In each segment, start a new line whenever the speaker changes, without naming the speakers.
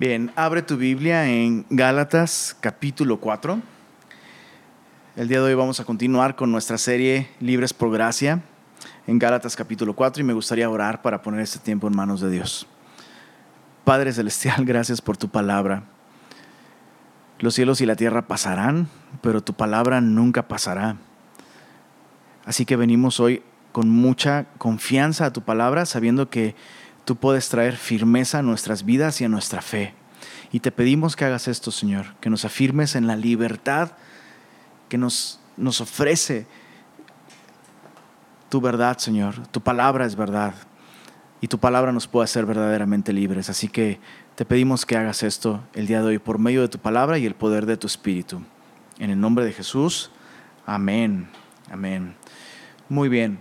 Bien, abre tu Biblia en Gálatas capítulo 4. El día de hoy vamos a continuar con nuestra serie Libres por Gracia en Gálatas capítulo 4 y me gustaría orar para poner este tiempo en manos de Dios. Padre Celestial, gracias por tu palabra. Los cielos y la tierra pasarán, pero tu palabra nunca pasará. Así que venimos hoy con mucha confianza a tu palabra, sabiendo que tú puedes traer firmeza a nuestras vidas y a nuestra fe. Y te pedimos que hagas esto, Señor, que nos afirmes en la libertad que nos, nos ofrece tu verdad, Señor. Tu palabra es verdad. Y tu palabra nos puede hacer verdaderamente libres. Así que te pedimos que hagas esto el día de hoy por medio de tu palabra y el poder de tu Espíritu. En el nombre de Jesús. Amén. Amén. Muy bien.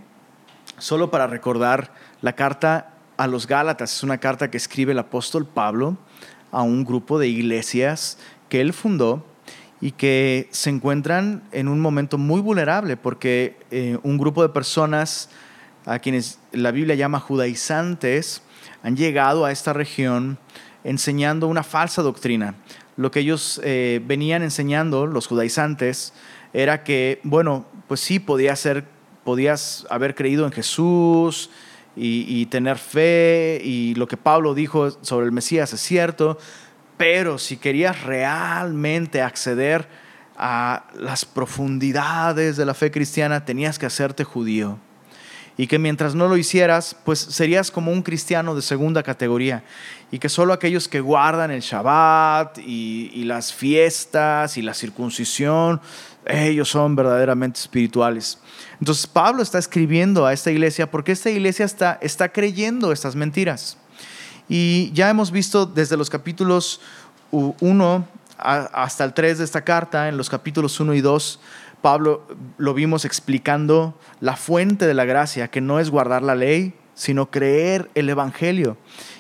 Solo para recordar, la carta a los Gálatas es una carta que escribe el apóstol Pablo a un grupo de iglesias que él fundó y que se encuentran en un momento muy vulnerable porque eh, un grupo de personas a quienes la Biblia llama judaizantes han llegado a esta región enseñando una falsa doctrina. Lo que ellos eh, venían enseñando, los judaizantes, era que, bueno, pues sí, podía ser, podías haber creído en Jesús, y, tener fe y lo que Pablo dijo sobre el Mesías es cierto, pero si querías realmente acceder a las profundidades de la fe cristiana, tenías que hacerte judío. Y que mientras no lo hicieras, pues serías como un cristiano de segunda categoría. Y que solo aquellos que guardan el Shabbat y, y las fiestas y la circuncisión, ellos son verdaderamente espirituales. Entonces Pablo está escribiendo a esta iglesia porque esta iglesia está, está creyendo estas mentiras. Y ya hemos visto desde los capítulos 1 hasta el 3 de esta carta, en los capítulos 1 y 2, Pablo lo vimos explicando la fuente de la gracia, que no es guardar la ley, sino creer el Evangelio.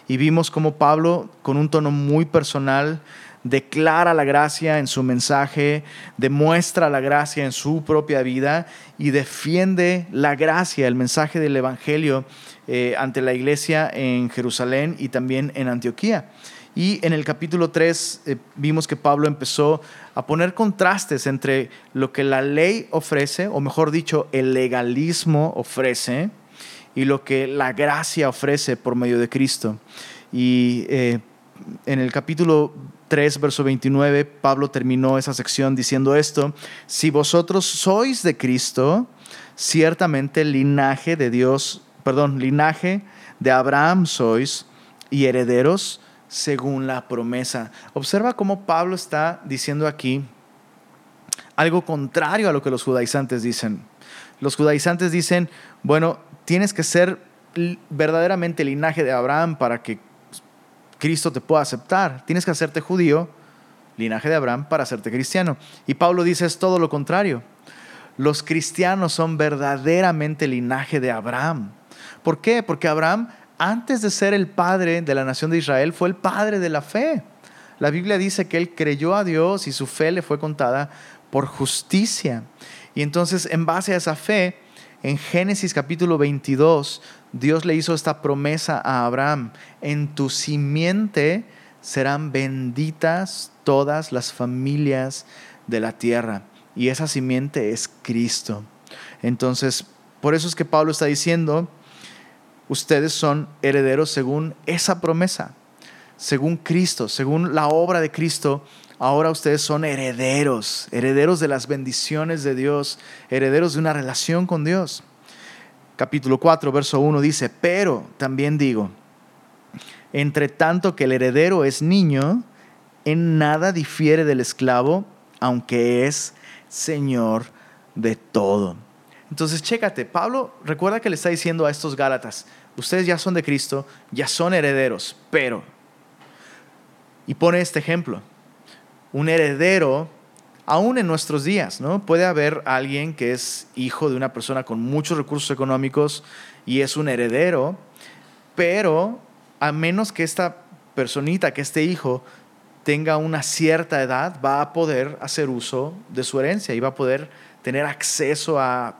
Y vimos cómo Pablo, con un tono muy personal, declara la gracia en su mensaje, demuestra la gracia en su propia vida y defiende la gracia, el mensaje del Evangelio eh, ante la iglesia en Jerusalén y también en Antioquía. Y en el capítulo 3 eh, vimos que Pablo empezó a poner contrastes entre lo que la ley ofrece, o mejor dicho, el legalismo ofrece, y lo que la gracia ofrece por medio de Cristo. Y eh, en el capítulo 3, verso 29, Pablo terminó esa sección diciendo esto, si vosotros sois de Cristo, ciertamente linaje de Dios, perdón, linaje de Abraham sois y herederos según la promesa. Observa cómo Pablo está diciendo aquí algo contrario a lo que los judaizantes dicen. Los judaizantes dicen, bueno, tienes que ser verdaderamente linaje de Abraham para que Cristo te pueda aceptar. Tienes que hacerte judío, linaje de Abraham, para hacerte cristiano. Y Pablo dice es todo lo contrario. Los cristianos son verdaderamente linaje de Abraham. ¿Por qué? Porque Abraham, antes de ser el padre de la nación de Israel, fue el padre de la fe. La Biblia dice que él creyó a Dios y su fe le fue contada por justicia. Y entonces, en base a esa fe, en Génesis capítulo 22, Dios le hizo esta promesa a Abraham, en tu simiente serán benditas todas las familias de la tierra. Y esa simiente es Cristo. Entonces, por eso es que Pablo está diciendo, ustedes son herederos según esa promesa, según Cristo, según la obra de Cristo. Ahora ustedes son herederos, herederos de las bendiciones de Dios, herederos de una relación con Dios capítulo 4, verso 1 dice, pero también digo, entre tanto que el heredero es niño, en nada difiere del esclavo, aunque es Señor de todo. Entonces, chécate, Pablo recuerda que le está diciendo a estos Gálatas, ustedes ya son de Cristo, ya son herederos, pero, y pone este ejemplo, un heredero aún en nuestros días, ¿no? Puede haber alguien que es hijo de una persona con muchos recursos económicos y es un heredero, pero a menos que esta personita, que este hijo tenga una cierta edad, va a poder hacer uso de su herencia y va a poder tener acceso a,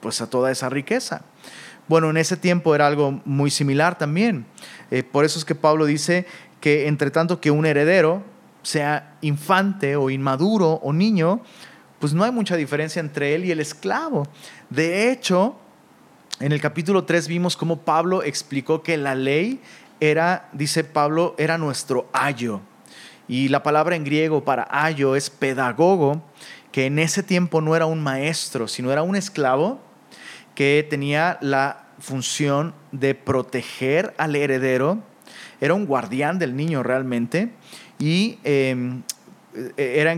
pues a toda esa riqueza. Bueno, en ese tiempo era algo muy similar también. Eh, por eso es que Pablo dice que entre tanto que un heredero, sea infante o inmaduro o niño, pues no hay mucha diferencia entre él y el esclavo. De hecho, en el capítulo 3 vimos cómo Pablo explicó que la ley era, dice Pablo, era nuestro ayo. Y la palabra en griego para ayo es pedagogo, que en ese tiempo no era un maestro, sino era un esclavo que tenía la función de proteger al heredero, era un guardián del niño realmente, y em, era,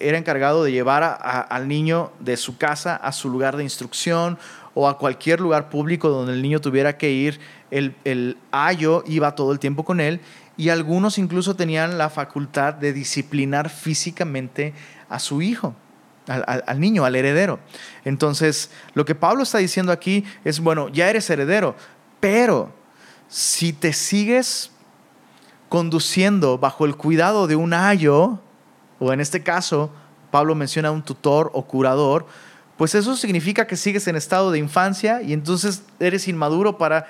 era, encargado de llevar al niño de su casa a su lugar de instrucción o a cualquier lugar público donde el niño tuviera que ir. El, el ayo iba todo el tiempo con él y algunos incluso tenían la facultad de disciplinar físicamente a su hijo. Al, al, niño, al heredero. Entonces, lo que Pablo está diciendo aquí es, bueno, ya eres heredero, pero si te sigues conduciendo bajo el cuidado de un ayo, o en este caso, Pablo menciona un tutor o curador, pues eso significa que sigues en estado de infancia y entonces eres inmaduro para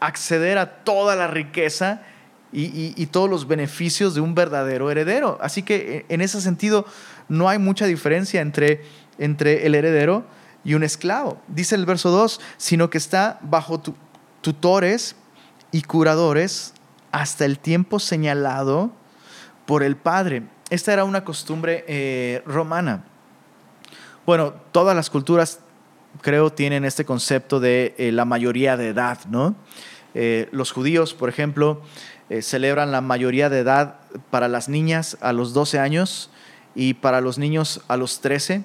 acceder a toda la riqueza y, todos los beneficios de un verdadero heredero. Así que eh, en ese sentido no hay mucha diferencia entre, entre el heredero y un esclavo. Dice el verso 2, sino que está bajo tutores y curadores hasta el tiempo señalado por el Padre. Esta era una costumbre eh, romana. Bueno, todas las culturas creo tienen este concepto de eh, la mayoría de edad, ¿no? los judíos, por ejemplo, eh, celebran la mayoría de edad para las niñas a los 12 años y para los niños a los 13.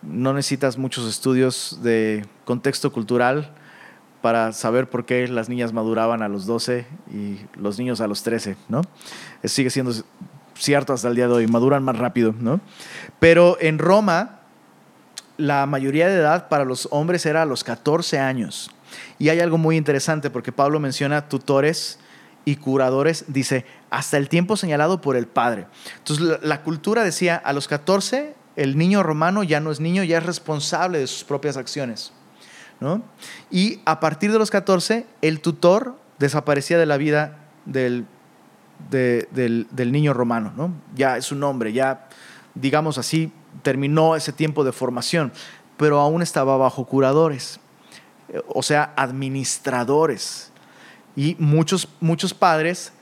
No necesitas muchos estudios de contexto cultural para saber por qué las niñas maduraban a los 12 y los niños a los 13, ¿no? Sigue siendo cierto hasta el día de hoy, maduran más rápido, ¿no? Pero en Roma, la mayoría de edad para los hombres era a los 14 años. Y hay algo muy interesante porque Pablo menciona tutores y curadores, dice, hasta el tiempo señalado por el Padre. Entonces la, cultura decía, a los 14 el niño romano ya no es niño, ya es responsable de sus propias acciones. ¿No? Y a partir de los 14, el tutor desaparecía de la vida del, del, niño romano. ¿no? Ya es un hombre, ya, digamos así, terminó ese tiempo de formación, pero aún estaba bajo curadores, o sea, administradores y muchos, muchos padres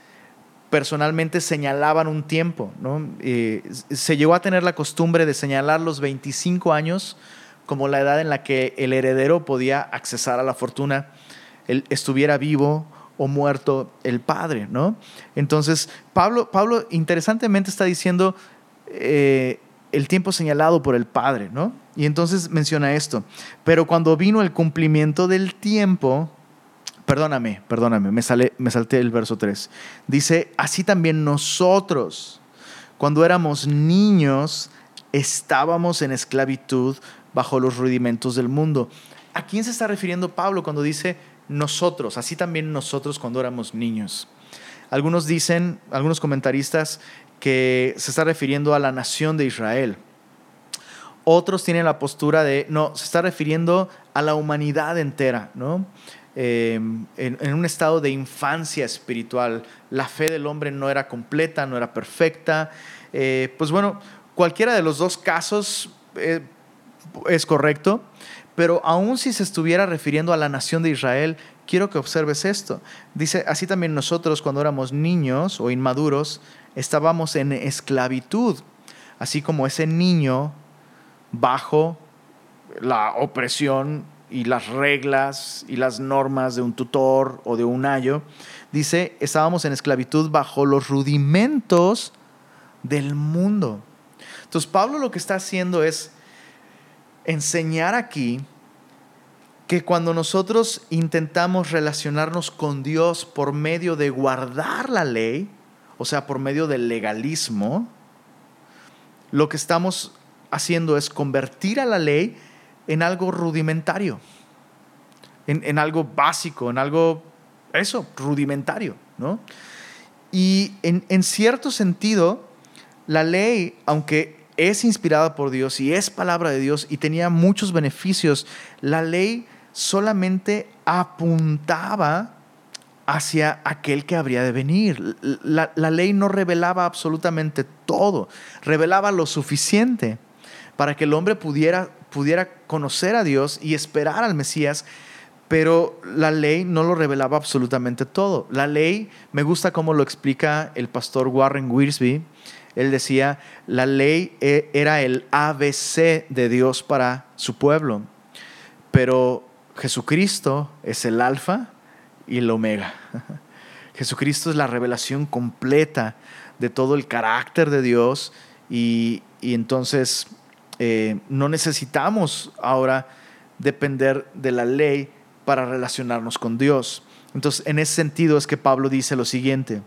personalmente señalaban un tiempo. ¿no? se llegó a tener la costumbre de señalar los 25 años como la edad en la que el heredero podía accesar a la fortuna, él estuviera vivo o muerto el padre. ¿no? Entonces, Pablo, Pablo interesantemente está diciendo eh, el tiempo señalado por el padre. ¿no? Y entonces menciona esto. Pero cuando vino el cumplimiento del tiempo, perdóname, perdóname, me, sale, me salté el verso 3. Dice, así también nosotros, cuando éramos niños, estábamos en esclavitud bajo los rudimentos del mundo. ¿A quién se está refiriendo Pablo cuando dice nosotros? Así también nosotros cuando éramos niños. Algunos dicen, algunos comentaristas, que se está refiriendo a la nación de Israel. Otros tienen la postura de, no, se está refiriendo a la humanidad entera, ¿no? Em, en, un estado de infancia espiritual. La fe del hombre no era completa, no era perfecta. Eh, pues bueno, cualquiera de los dos casos eh, es correcto, pero aun si se estuviera refiriendo a la nación de Israel, quiero que observes esto. Dice, así también nosotros cuando éramos niños o inmaduros, estábamos en esclavitud, así como ese niño bajo la opresión y las reglas y las normas de un tutor o de un ayo, dice, estábamos en esclavitud bajo los rudimentos del mundo. Entonces Pablo lo que está haciendo es enseñar aquí que cuando nosotros intentamos relacionarnos con Dios por medio de guardar la ley, o sea, por medio del legalismo, lo que estamos haciendo es convertir a la ley en algo rudimentario, en, algo básico, en algo, eso, rudimentario, ¿no? Y en, en cierto sentido, la ley, aunque es inspirada por Dios y es palabra de Dios y tenía muchos beneficios, la ley solamente apuntaba hacia aquel que habría de venir. La, ley no revelaba absolutamente todo, revelaba lo suficiente para que el hombre pudiera, pudiera conocer a Dios y esperar al Mesías, pero la ley no lo revelaba absolutamente todo. La ley, me gusta cómo lo explica el pastor Warren Wiersbe, él decía, la ley e, era el ABC de Dios para su pueblo, pero Jesucristo es el alfa y el omega. Jesucristo es la revelación completa de todo el carácter de Dios y, entonces eh, no necesitamos ahora depender de la ley para relacionarnos con Dios. Entonces, en ese sentido es que Pablo dice lo siguiente,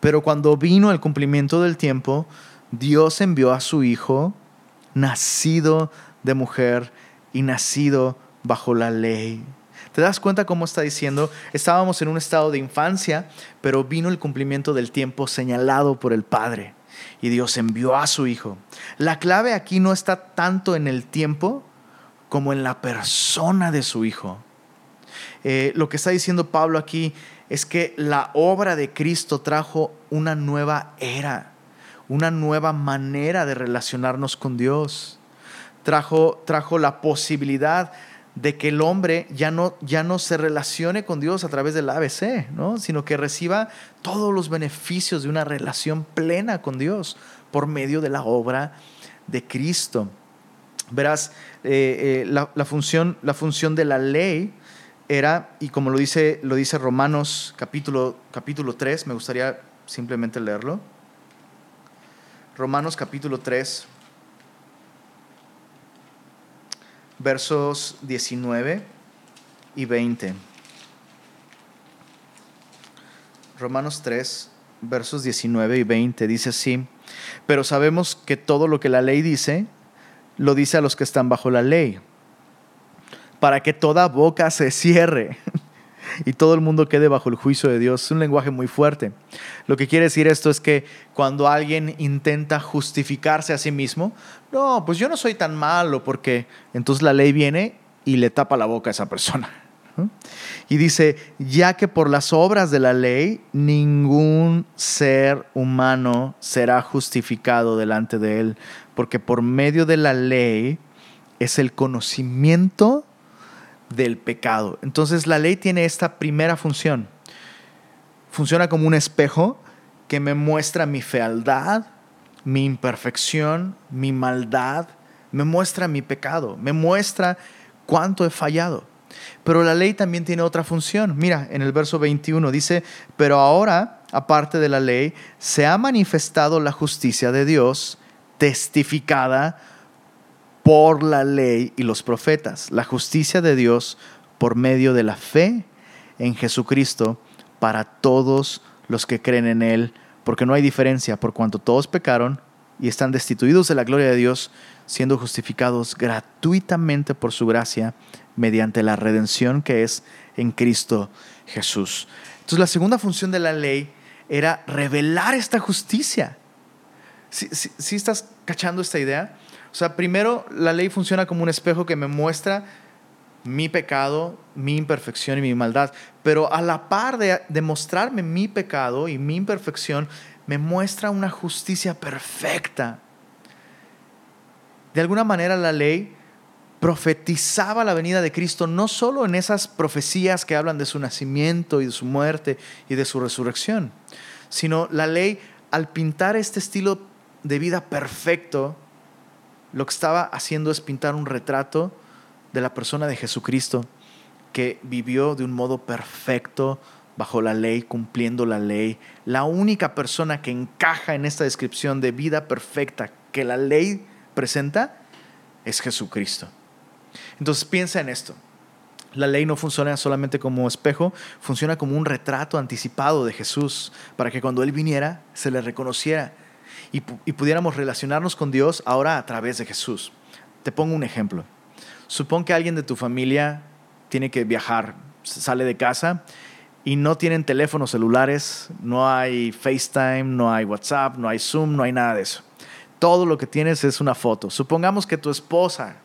pero cuando vino el cumplimiento del tiempo, Dios envió a su Hijo, nacido de mujer y nacido bajo la ley. ¿Te das cuenta cómo está diciendo? Estábamos en un estado de infancia, pero vino el cumplimiento del tiempo señalado por el Padre y Dios envió a su Hijo. La clave aquí no está tanto en el tiempo como en la persona de su Hijo. Eh, lo que está diciendo Pablo aquí es que la obra de Cristo trajo una nueva era, una nueva manera de relacionarnos con Dios. Trajo, trajo la posibilidad de que el hombre ya no, ya no se relacione con Dios a través del ABC, ¿no? sino que reciba todos los beneficios de una relación plena con Dios por medio de la obra de Cristo. Verás, eh, eh, la, función, la función de la ley era, y como lo dice, lo dice Romanos capítulo, capítulo 3, me gustaría simplemente leerlo. Romanos capítulo 3, versos 19 y 20. Romanos 3, versos 19 y 20 dice así, pero sabemos que todo lo que la ley dice, lo dice a los que están bajo la ley para que toda boca se cierre y todo el mundo quede bajo el juicio de Dios. Es un lenguaje muy fuerte. Lo que quiere decir esto es que cuando alguien intenta justificarse a sí mismo, no, pues yo no soy tan malo porque entonces la ley viene y le tapa la boca a esa persona. Y dice, ya que por las obras de la ley ningún ser humano será justificado delante de él, porque por medio de la ley es el conocimiento del pecado. Entonces la ley tiene esta primera función. Funciona como un espejo que me muestra mi fealdad, mi imperfección, mi maldad, me muestra mi pecado, me muestra cuánto he fallado. Pero la ley también tiene otra función. Mira, en el verso 21 dice, pero ahora, aparte de la ley, se ha manifestado la justicia de Dios, testificada por la ley y los profetas, la justicia de Dios por medio de la fe en Jesucristo para todos los que creen en Él, porque no hay diferencia, por cuanto todos pecaron y están destituidos de la gloria de Dios, siendo justificados gratuitamente por su gracia mediante la redención que es en Cristo Jesús. Entonces la segunda función de la ley era revelar esta justicia. Si, estás cachando esta idea? O sea, primero la ley funciona como un espejo que me muestra mi pecado, mi imperfección y mi maldad, pero a la par de, mostrarme mi pecado y mi imperfección, me muestra una justicia perfecta. De alguna manera la ley profetizaba la venida de Cristo no solo en esas profecías que hablan de su nacimiento y de su muerte y de su resurrección, sino la ley al pintar este estilo de vida perfecto, lo que estaba haciendo es pintar un retrato de la persona de Jesucristo que vivió de un modo perfecto bajo la ley, cumpliendo la ley. La única persona que encaja en esta descripción de vida perfecta que la ley presenta es Jesucristo. Entonces piensa en esto. La ley no funciona solamente como espejo, funciona como un retrato anticipado de Jesús para que cuando Él viniera se le reconociera y, pudiéramos relacionarnos con Dios ahora a través de Jesús. Te pongo un ejemplo. Supón que alguien de tu familia tiene que viajar, sale de casa y no tienen teléfonos celulares, no hay FaceTime, no hay WhatsApp, no hay Zoom, no hay nada de eso. Todo lo que tienes es una foto. Supongamos que tu esposa,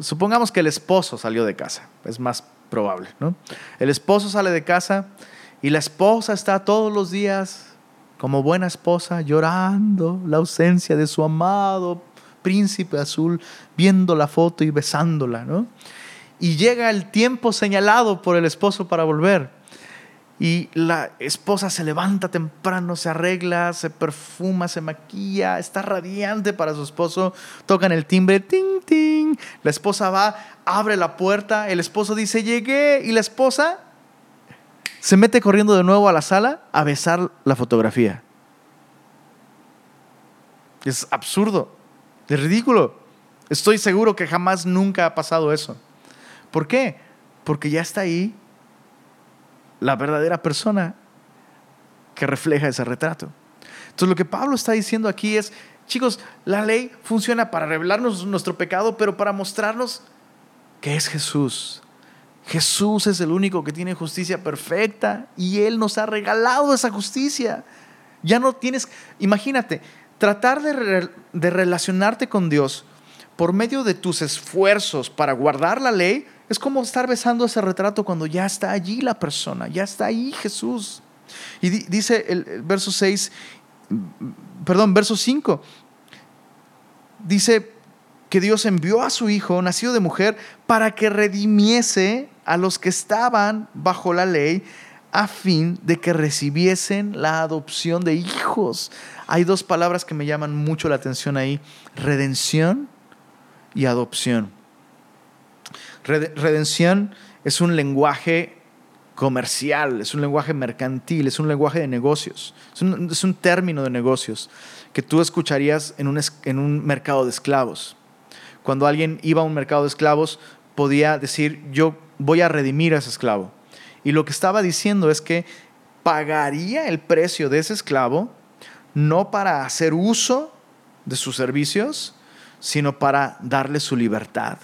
supongamos que el esposo salió de casa, es más probable. ¿no? El esposo sale de casa y la esposa está todos los días como buena esposa llorando la ausencia de su amado príncipe azul, viendo la foto y besándola. ¿no? Y llega el tiempo señalado por el esposo para volver. Y la esposa se levanta temprano, se arregla, se perfuma, se maquilla, está radiante para su esposo. Tocan el timbre, ting, ting. La esposa va, abre la puerta, el esposo dice, llegué. Y la esposa se mete corriendo de nuevo a la sala a besar la fotografía. Es absurdo, es ridículo. Estoy seguro que jamás nunca ha pasado eso. ¿Por qué? Porque ya está ahí la verdadera persona que refleja ese retrato. Entonces lo que Pablo está diciendo aquí es, chicos, la ley funciona para revelarnos nuestro pecado, pero para mostrarnos que es Jesús. Jesús es el único que tiene justicia perfecta y Él nos ha regalado esa justicia. Ya no tienes, imagínate, tratar de, relacionarte con Dios por medio de tus esfuerzos para guardar la ley es como estar besando ese retrato cuando ya está allí la persona, ya está ahí Jesús. Y dice el, verso 6, perdón, verso 5, dice que Dios envió a su Hijo, nacido de mujer, para que redimiese a los que estaban bajo la ley, a fin de que recibiesen la adopción de hijos. Hay dos palabras que me llaman mucho la atención ahí, redención y adopción. Redención es un lenguaje comercial, es un lenguaje mercantil, es un lenguaje de negocios, es un, término de negocios que tú escucharías en un, en un mercado de esclavos. Cuando alguien iba a un mercado de esclavos, podía decir, yo voy a redimir a ese esclavo. Y lo que estaba diciendo es que pagaría el precio de ese esclavo no para hacer uso de sus servicios, sino para darle su libertad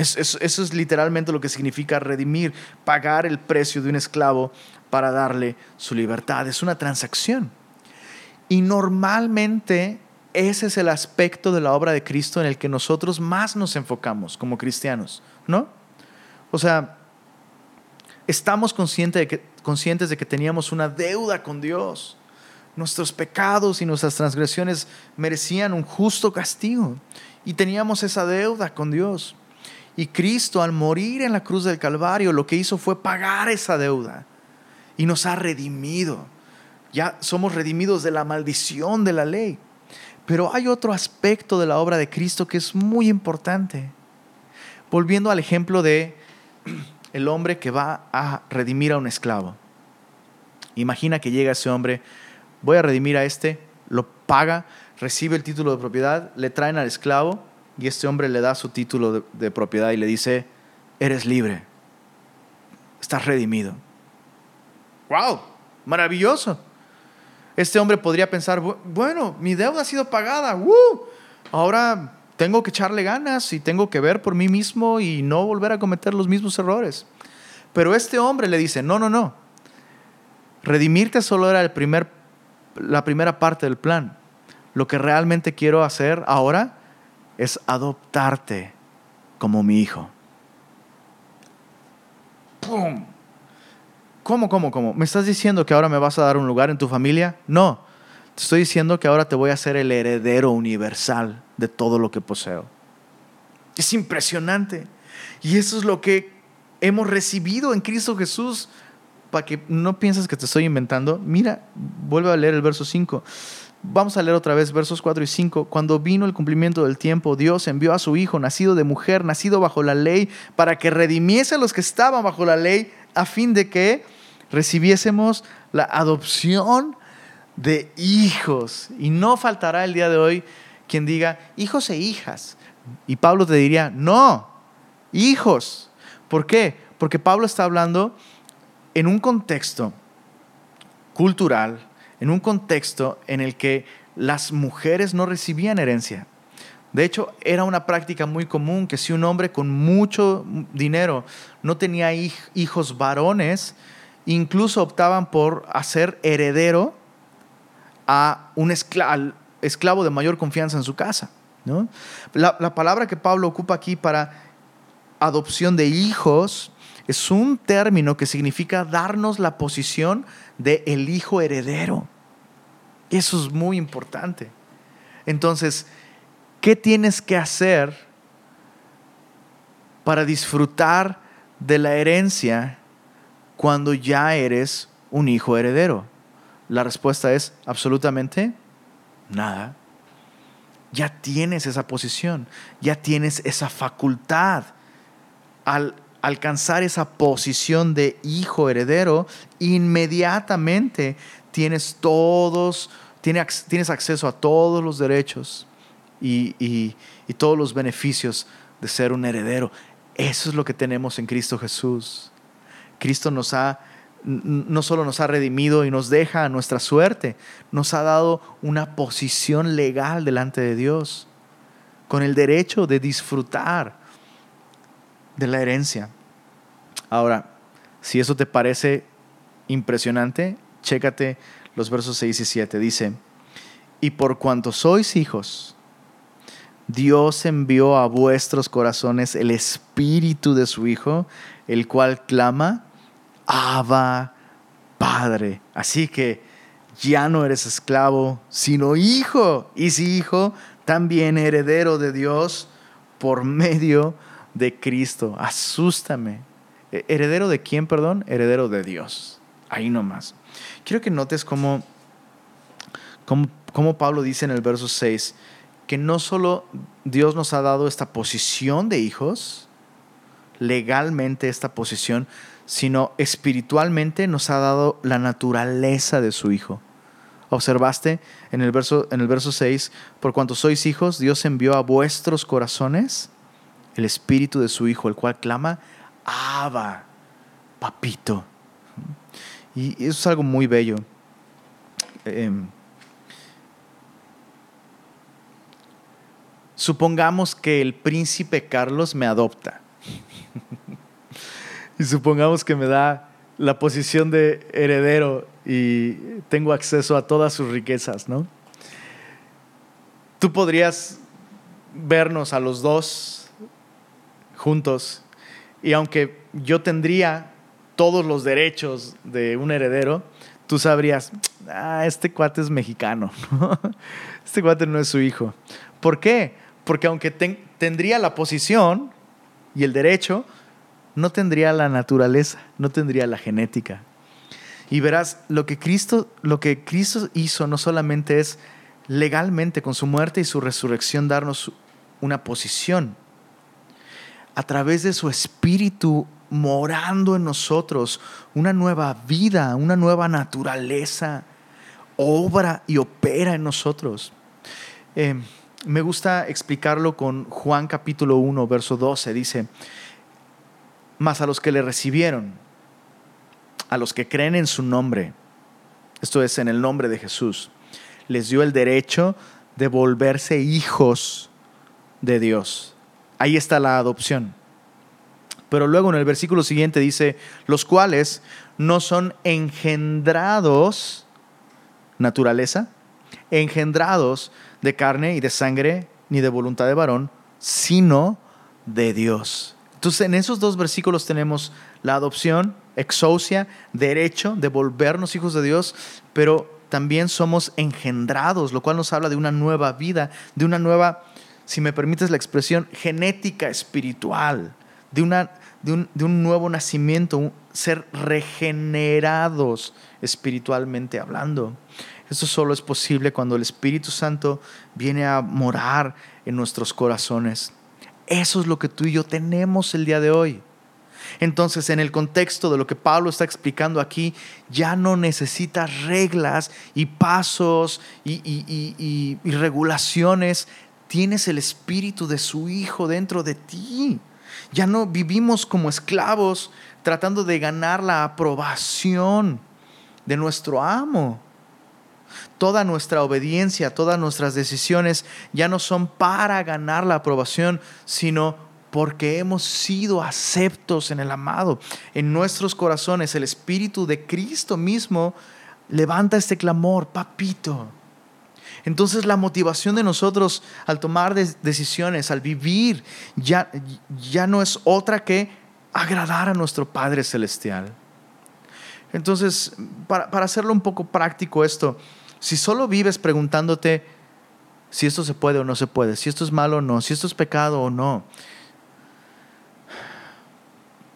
eso es literalmente lo que significa redimir, pagar el precio de un esclavo para darle su libertad. Es una transacción. Y normalmente ese es el aspecto de la obra de Cristo en el que nosotros más nos enfocamos como cristianos, ¿no? O sea, estamos conscientes de que, conscientes de que teníamos una deuda con Dios. Nuestros pecados y nuestras transgresiones merecían un justo castigo y teníamos esa deuda con Dios. Y Cristo al morir en la cruz del Calvario lo que hizo fue pagar esa deuda y nos ha redimido. Ya somos redimidos de la maldición de la ley. Pero hay otro aspecto de la obra de Cristo que es muy importante. Volviendo al ejemplo de el hombre que va a redimir a un esclavo. Imagina que llega ese hombre, voy a redimir a este, lo paga, recibe el título de propiedad, le traen al esclavo y este hombre le da su título de, propiedad y le dice, eres libre, estás redimido. ¡Wow! Maravilloso. Este hombre podría pensar, bueno, mi deuda ha sido pagada, ahora tengo que echarle ganas y tengo que ver por mí mismo y no volver a cometer los mismos errores. Pero este hombre le dice, no, no, no. Redimirte solo era el primer, la primera parte del plan. Lo que realmente quiero hacer ahora es adoptarte como mi hijo. ¡Pum! ¿Cómo, cómo, cómo? ¿Me estás diciendo que ahora me vas a dar un lugar en tu familia? No. Te estoy diciendo que ahora te voy a ser el heredero universal de todo lo que poseo. Es impresionante. Y eso es lo que hemos recibido en Cristo Jesús. Para que no pienses que te estoy inventando, mira, vuelve a leer el verso 5. Vamos a leer otra vez versos 4 y 5. Cuando vino el cumplimiento del tiempo, Dios envió a su Hijo, nacido de mujer, nacido bajo la ley, para que redimiese a los que estaban bajo la ley, a fin de que recibiésemos la adopción de hijos. Y no faltará el día de hoy quien diga hijos e hijas. Y Pablo te diría, no, hijos. ¿Por qué? Porque Pablo está hablando en un contexto cultural, en un contexto en el que las mujeres no recibían herencia. De hecho, era una práctica muy común que si un hombre con mucho dinero no tenía hijos varones, incluso optaban por hacer heredero a un esclavo, de mayor confianza en su casa. La, la palabra que Pablo ocupa aquí para adopción de hijos es un término que significa darnos la posición de el hijo heredero. Eso es muy importante. Entonces, ¿qué tienes que hacer para disfrutar de la herencia cuando ya eres un hijo heredero? La respuesta es absolutamente nada. Ya tienes esa posición, ya tienes esa facultad. Al alcanzar esa posición de hijo heredero, inmediatamente tienes todos, tienes acceso a todos los derechos y, y todos los beneficios de ser un heredero. Eso es lo que tenemos en Cristo Jesús. Cristo nos ha no solo nos ha redimido y nos deja a nuestra suerte, nos ha dado una posición legal delante de Dios, con el derecho de disfrutar de la herencia. Ahora, si eso te parece impresionante, chécate los versos 6 y 7. Dice, y por cuanto sois hijos, Dios envió a vuestros corazones el espíritu de su Hijo, el cual clama, Abba, Padre. Así que ya no eres esclavo, sino hijo. Y si hijo, también heredero de Dios por medio de Cristo. Asústame. ¿E-, ¿Heredero de quién, perdón? Heredero de Dios. Ahí nomás. Quiero que notes cómo, cómo, cómo Pablo dice en el verso 6 que no solo Dios nos ha dado esta posición de hijos, legalmente esta posición, sino espiritualmente nos ha dado la naturaleza de su Hijo. ¿Observaste en el verso, en el verso 6? Por cuanto sois hijos, Dios envió a vuestros corazones el espíritu de su Hijo, el cual clama, Abba, papito. Y eso es algo muy bello. Em, supongamos que el príncipe Carlos me adopta. y supongamos que me da la posición de heredero y tengo acceso a todas sus riquezas, ¿no? Tú podrías vernos a los dos juntos y aunque yo tendría todos los derechos de un heredero, tú sabrías, ah, este cuate es mexicano, este cuate no es su hijo. ¿Por qué? Porque aunque tendría la posición y el derecho, no tendría la naturaleza, no tendría la genética. Y verás, lo que Cristo, lo que Cristo hizo no solamente es legalmente con su muerte y su resurrección darnos una posición, a través de su espíritu morando en nosotros, una nueva vida, una nueva naturaleza, obra y opera en nosotros. Eh, me gusta explicarlo con Juan capítulo 1, verso 12. Dice, mas a los que le recibieron, a los que creen en su nombre, esto es en el nombre de Jesús, les dio el derecho de volverse hijos de Dios. Ahí está la adopción. Pero luego en el versículo siguiente dice, los cuales no son engendrados, naturaleza, engendrados de carne y de sangre, ni de voluntad de varón, sino de Dios. Entonces, en esos dos versículos tenemos la adopción, exousia, derecho de volvernos hijos de Dios, pero también somos engendrados, lo cual nos habla de una nueva vida, de una nueva, si me permites la expresión, genética espiritual, de, una, de, un, de un nuevo nacimiento, ser regenerados espiritualmente hablando. Eso solo es posible cuando el Espíritu Santo viene a morar en nuestros corazones. Eso es lo que tú y yo tenemos el día de hoy. Entonces, en el contexto de lo que Pablo está explicando aquí, ya no necesitas reglas y pasos y, regulaciones. Tienes el espíritu de su Hijo dentro de ti. Ya no vivimos como esclavos tratando de ganar la aprobación de nuestro amo toda nuestra obediencia, todas nuestras decisiones ya no son para ganar la aprobación, sino porque hemos sido aceptos en el amado. En nuestros corazones el Espíritu de Cristo mismo levanta este clamor, papito. Entonces la motivación de nosotros al tomar decisiones, al vivir, ya, ya no es otra que agradar a nuestro Padre Celestial. Entonces, para, hacerlo un poco práctico esto, si solo vives preguntándote si esto se puede o no se puede, si esto es malo o no, si esto es pecado o no,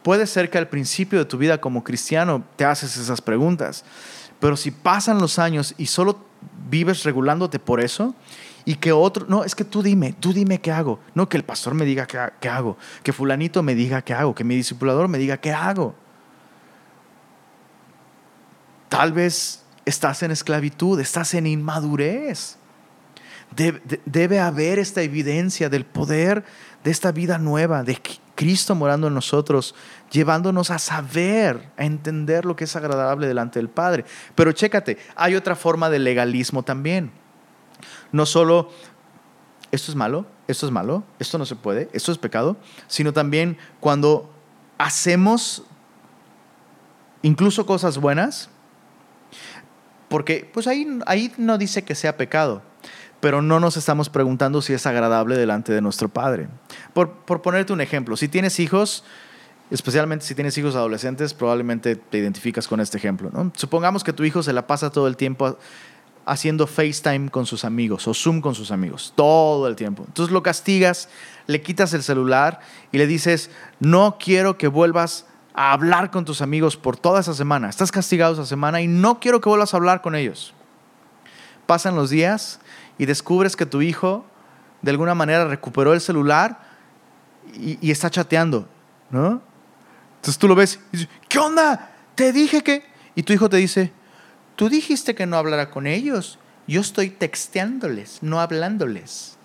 puede ser que al principio de tu vida como cristiano te haces esas preguntas, pero si pasan los años y solo vives regulándote por eso, y que otro, no, es que tú dime, tú dime qué hago. No que el pastor me diga qué, hago, que fulanito me diga qué hago, que mi discipulador me diga qué hago. Tal vez estás en esclavitud, estás en inmadurez. Debe, haber esta evidencia del poder de esta vida nueva, de Cristo morando en nosotros, llevándonos a saber, a entender lo que es agradable delante del Padre. Pero chécate, hay otra forma de legalismo también no solo esto es malo, esto es malo, esto no se puede, esto es pecado, sino también cuando hacemos incluso cosas buenas, porque pues ahí, ahí no dice que sea pecado, pero no nos estamos preguntando si es agradable delante de nuestro Padre. Por, por ponerte un ejemplo, si tienes hijos, especialmente si tienes hijos adolescentes, probablemente te identificas con este ejemplo. ¿no? Supongamos que tu hijo se la pasa todo el tiempo haciendo FaceTime con sus amigos o Zoom con sus amigos todo el tiempo. Entonces lo castigas, le quitas el celular y le dices, no quiero que vuelvas a hablar con tus amigos por toda esa semana. Estás castigado esa semana y no quiero que vuelvas a hablar con ellos. Pasan los días y descubres que tu hijo de alguna manera recuperó el celular y, está chateando, ¿no? Entonces tú lo ves y dices, ¿qué onda? Te dije que... Y tu hijo te dice, Tú dijiste que no hablara con ellos. Yo estoy texteándoles, no hablándoles.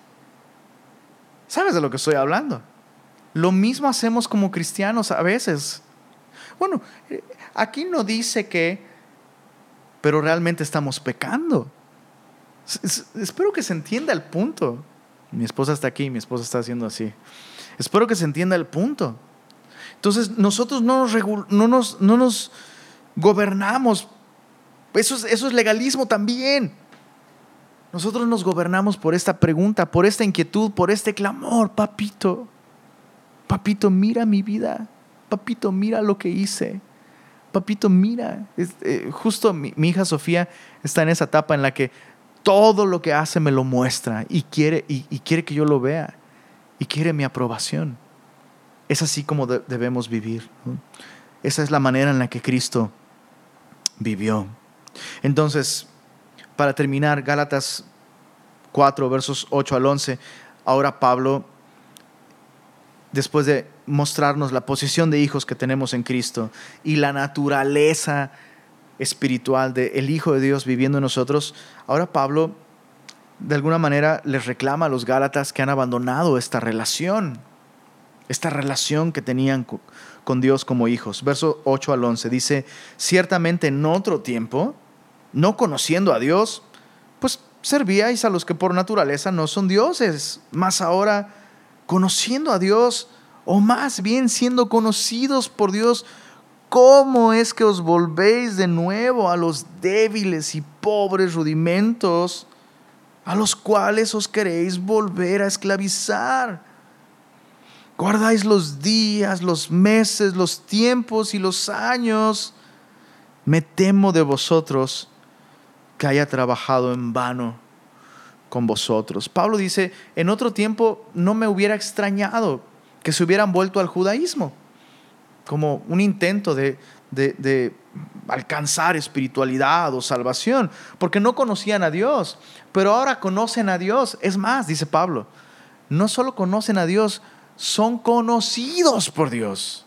¿Sabes de lo que estoy hablando? Lo mismo hacemos como cristianos a veces. Bueno, aquí no dice que, pero realmente estamos pecando. espero que se entienda el punto. Mi esposa está aquí, mi esposa está haciendo así. Espero que se entienda el punto. Entonces, nosotros no nos, no nos, no nos gobernamos eso es, legalismo también. Nosotros nos gobernamos por esta pregunta, por esta inquietud, por este clamor. Papito, papito, mira mi vida. Papito, mira lo que hice. Papito, mira. Eh, justo mi, hija Sofía está en esa etapa en la que todo lo que hace me lo muestra y quiere, y, quiere que yo lo vea. Y quiere mi aprobación. Es así como debemos vivir. Esa es la manera en la que Cristo vivió. Entonces, para terminar, Gálatas 4, versos 8 al 11, ahora Pablo, después de mostrarnos la posición de hijos que tenemos en Cristo y la naturaleza espiritual del Hijo de Dios viviendo en nosotros, ahora Pablo de alguna manera les reclama a los Gálatas que han abandonado esta relación, esta relación que tenían con Dios como hijos. Verso 8 al 11 dice, ciertamente en otro tiempo, no conociendo a Dios, pues servíais a los que por naturaleza no son dioses, más ahora conociendo a Dios, o más bien siendo conocidos por Dios, ¿cómo es que os volvéis de nuevo a los débiles y pobres rudimentos a los cuales os queréis volver a esclavizar? Guardáis los días, los meses, los tiempos y los años. Me temo de vosotros que haya trabajado en vano con vosotros. Pablo dice, en otro tiempo no me hubiera extrañado que se hubieran vuelto al judaísmo, como un intento de, de alcanzar espiritualidad o salvación, porque no conocían a Dios, pero ahora conocen a Dios. Es más, dice Pablo, no solo conocen a Dios, son conocidos por Dios.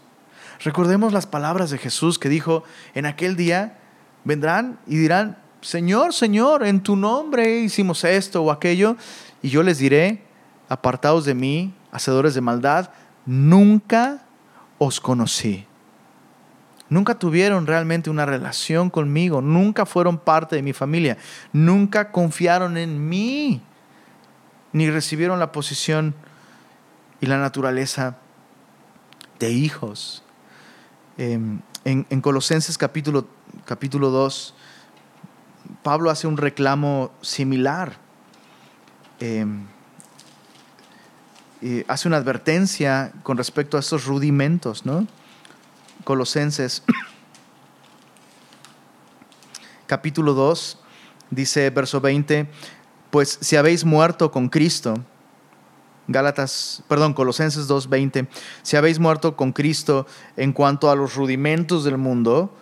Recordemos las palabras de Jesús que dijo, en aquel día vendrán y dirán, Señor, Señor, en tu nombre hicimos esto o aquello, y yo les diré, apartados de mí, hacedores de maldad, nunca os conocí. Nunca tuvieron realmente una relación conmigo, nunca fueron parte de mi familia, nunca confiaron en mí, ni recibieron la posición y la naturaleza de hijos. Em, en, Colosenses capítulo, capítulo 2, Pablo hace un reclamo similar. Hace una advertencia con respecto a estos rudimentos, ¿no? Colosenses capítulo 2, dice verso 20, pues si habéis muerto con Cristo, Gálatas, perdón, Colosenses 2:20, si habéis muerto con Cristo en cuanto a los rudimentos del mundo,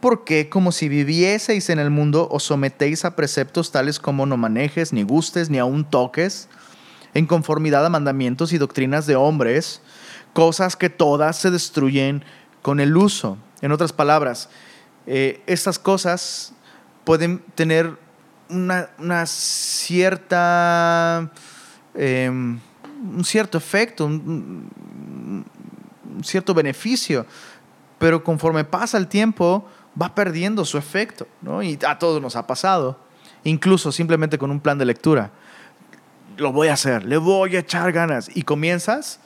porque como si vivieseis en el mundo os sometéis a preceptos tales como no manejes, ni gustes, ni aun toques, en conformidad a mandamientos y doctrinas de hombres, cosas que todas se destruyen con el uso. En otras palabras, eh, estas cosas pueden tener una, cierta, em, un cierto efecto, un, cierto beneficio, pero conforme pasa el tiempo va perdiendo su efecto, ¿no? Y a todos nos ha pasado, incluso simplemente con un plan de lectura. Lo voy a hacer, le voy a echar ganas y comienzas,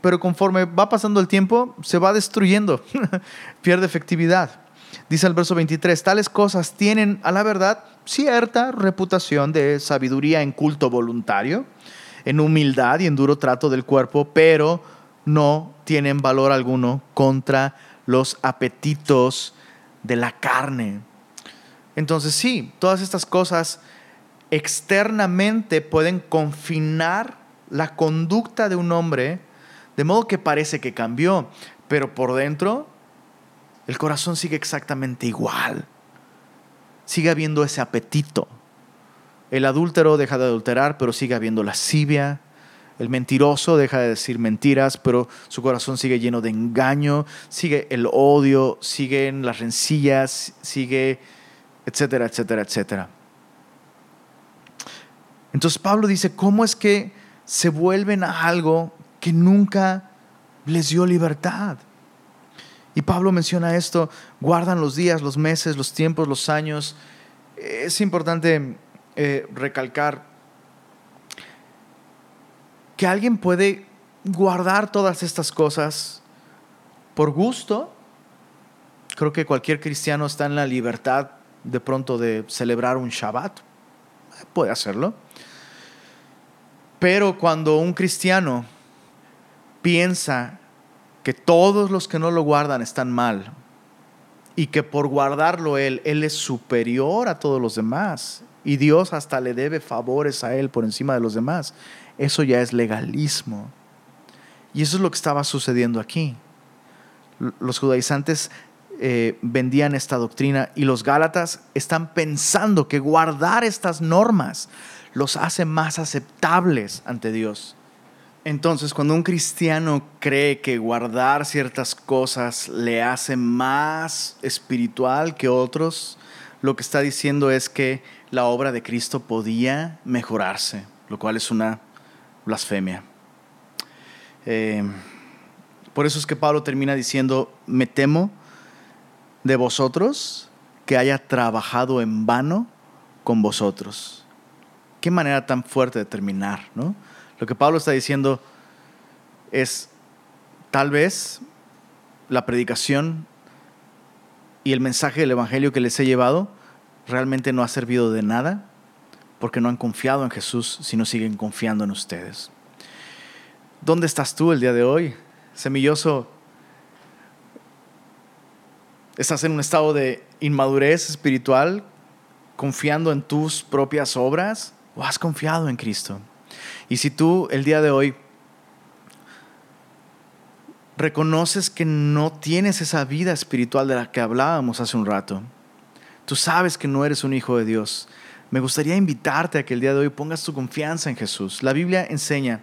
pero conforme va pasando el tiempo se va destruyendo, pierde efectividad. Dice el verso 23, tales cosas tienen a la verdad cierta reputación de sabiduría en culto voluntario, en humildad y en duro trato del cuerpo, pero no tienen valor alguno contra los apetitos de la carne. Entonces sí, todas estas cosas externamente pueden confinar la conducta de un hombre de modo que parece que cambió, pero por dentro el corazón sigue exactamente igual. Sigue habiendo ese apetito. El adúltero deja de adulterar, pero sigue habiendo lascivia. El mentiroso deja de decir mentiras, pero su corazón sigue lleno de engaño, sigue el odio, siguen las rencillas, sigue, etcétera, etcétera, etcétera. Entonces Pablo dice, ¿cómo es que se vuelven a algo que nunca les dio libertad? Y Pablo menciona esto, guardan los días, los meses, los tiempos, los años. Es importante eh, recalcar que alguien puede guardar todas estas cosas por gusto. Creo que cualquier cristiano está en la libertad de pronto de celebrar un Shabbat. Puede hacerlo. Pero cuando un cristiano piensa que todos los que no lo guardan están mal y que por guardarlo él, él es superior a todos los demás y Dios hasta le debe favores a él por encima de los demás. Eso ya es legalismo. Y eso es lo que estaba sucediendo aquí. Los judaizantes eh, vendían esta doctrina y los gálatas están pensando que guardar estas normas los hace más aceptables ante Dios. Entonces, cuando un cristiano cree que guardar ciertas cosas le hace más espiritual que otros, lo que está diciendo es que la obra de Cristo podía mejorarse, lo cual es una blasfemia. Eh, por eso es que Pablo termina diciendo, me temo de vosotros que haya trabajado en vano con vosotros. Qué manera tan fuerte de terminar, ¿no? Lo que Pablo está diciendo es, tal vez la predicación y el mensaje del Evangelio que les he llevado realmente no ha servido de nada porque no han confiado en Jesús, sino siguen confiando en ustedes. ¿Dónde estás tú el día de hoy? Semilloso, ¿estás en un estado de inmadurez espiritual, confiando en tus propias obras o has confiado en Cristo? Y si tú el día de hoy reconoces que no tienes esa vida espiritual de la que hablábamos hace un rato, tú sabes que no eres un hijo de Dios, me gustaría invitarte a que el día de hoy pongas tu confianza en Jesús. La Biblia enseña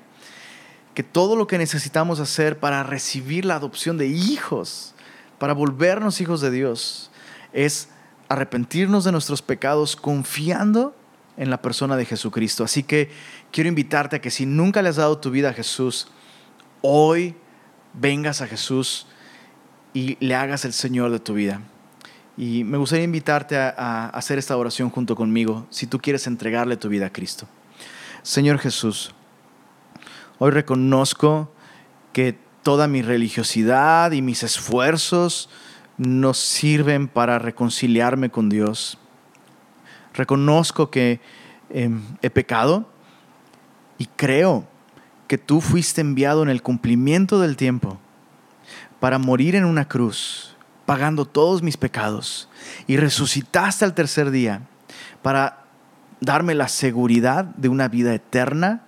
que todo lo que necesitamos hacer para recibir la adopción de hijos, para volvernos hijos de Dios, es arrepentirnos de nuestros pecados confiando en la persona de Jesucristo. Así que quiero invitarte a que si nunca le has dado tu vida a Jesús, hoy vengas a Jesús y le hagas el Señor de tu vida. Y me gustaría invitarte a, hacer esta oración junto conmigo si tú quieres entregarle tu vida a Cristo. Señor Jesús, hoy reconozco que toda mi religiosidad y mis esfuerzos no sirven para reconciliarme con Dios. Reconozco que em, he pecado y creo que tú fuiste enviado en el cumplimiento del tiempo para morir en una cruz, pagando todos mis pecados, y resucitaste al tercer día para darme la seguridad de una vida eterna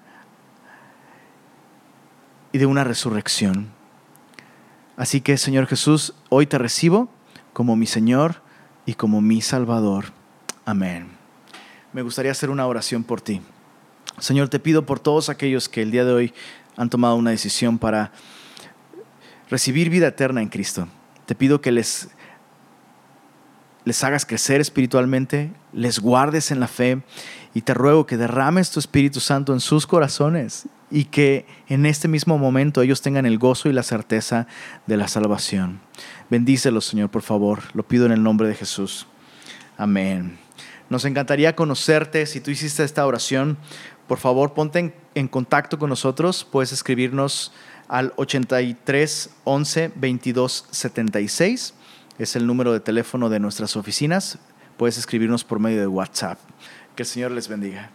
y de una resurrección. Así que, Señor Jesús, hoy te recibo como mi Señor y como mi Salvador. Amén. Me gustaría hacer una oración por ti. Señor, te pido por todos aquellos que el día de hoy han tomado una decisión para recibir vida eterna en Cristo. Te pido que les, les hagas crecer espiritualmente, les guardes en la fe y te ruego que derrames tu Espíritu Santo en sus corazones y que en este mismo momento ellos tengan el gozo y la certeza de la salvación. Bendícelos, Señor, por favor. Lo pido en el nombre de Jesús. Amén. Nos encantaría conocerte. Si tú hiciste esta oración, por favor, ponte en, en contacto con nosotros. Puedes escribirnos al 83 11 22 76. Es el número de teléfono de nuestras oficinas. Puedes escribirnos por medio de WhatsApp. Que el Señor les bendiga.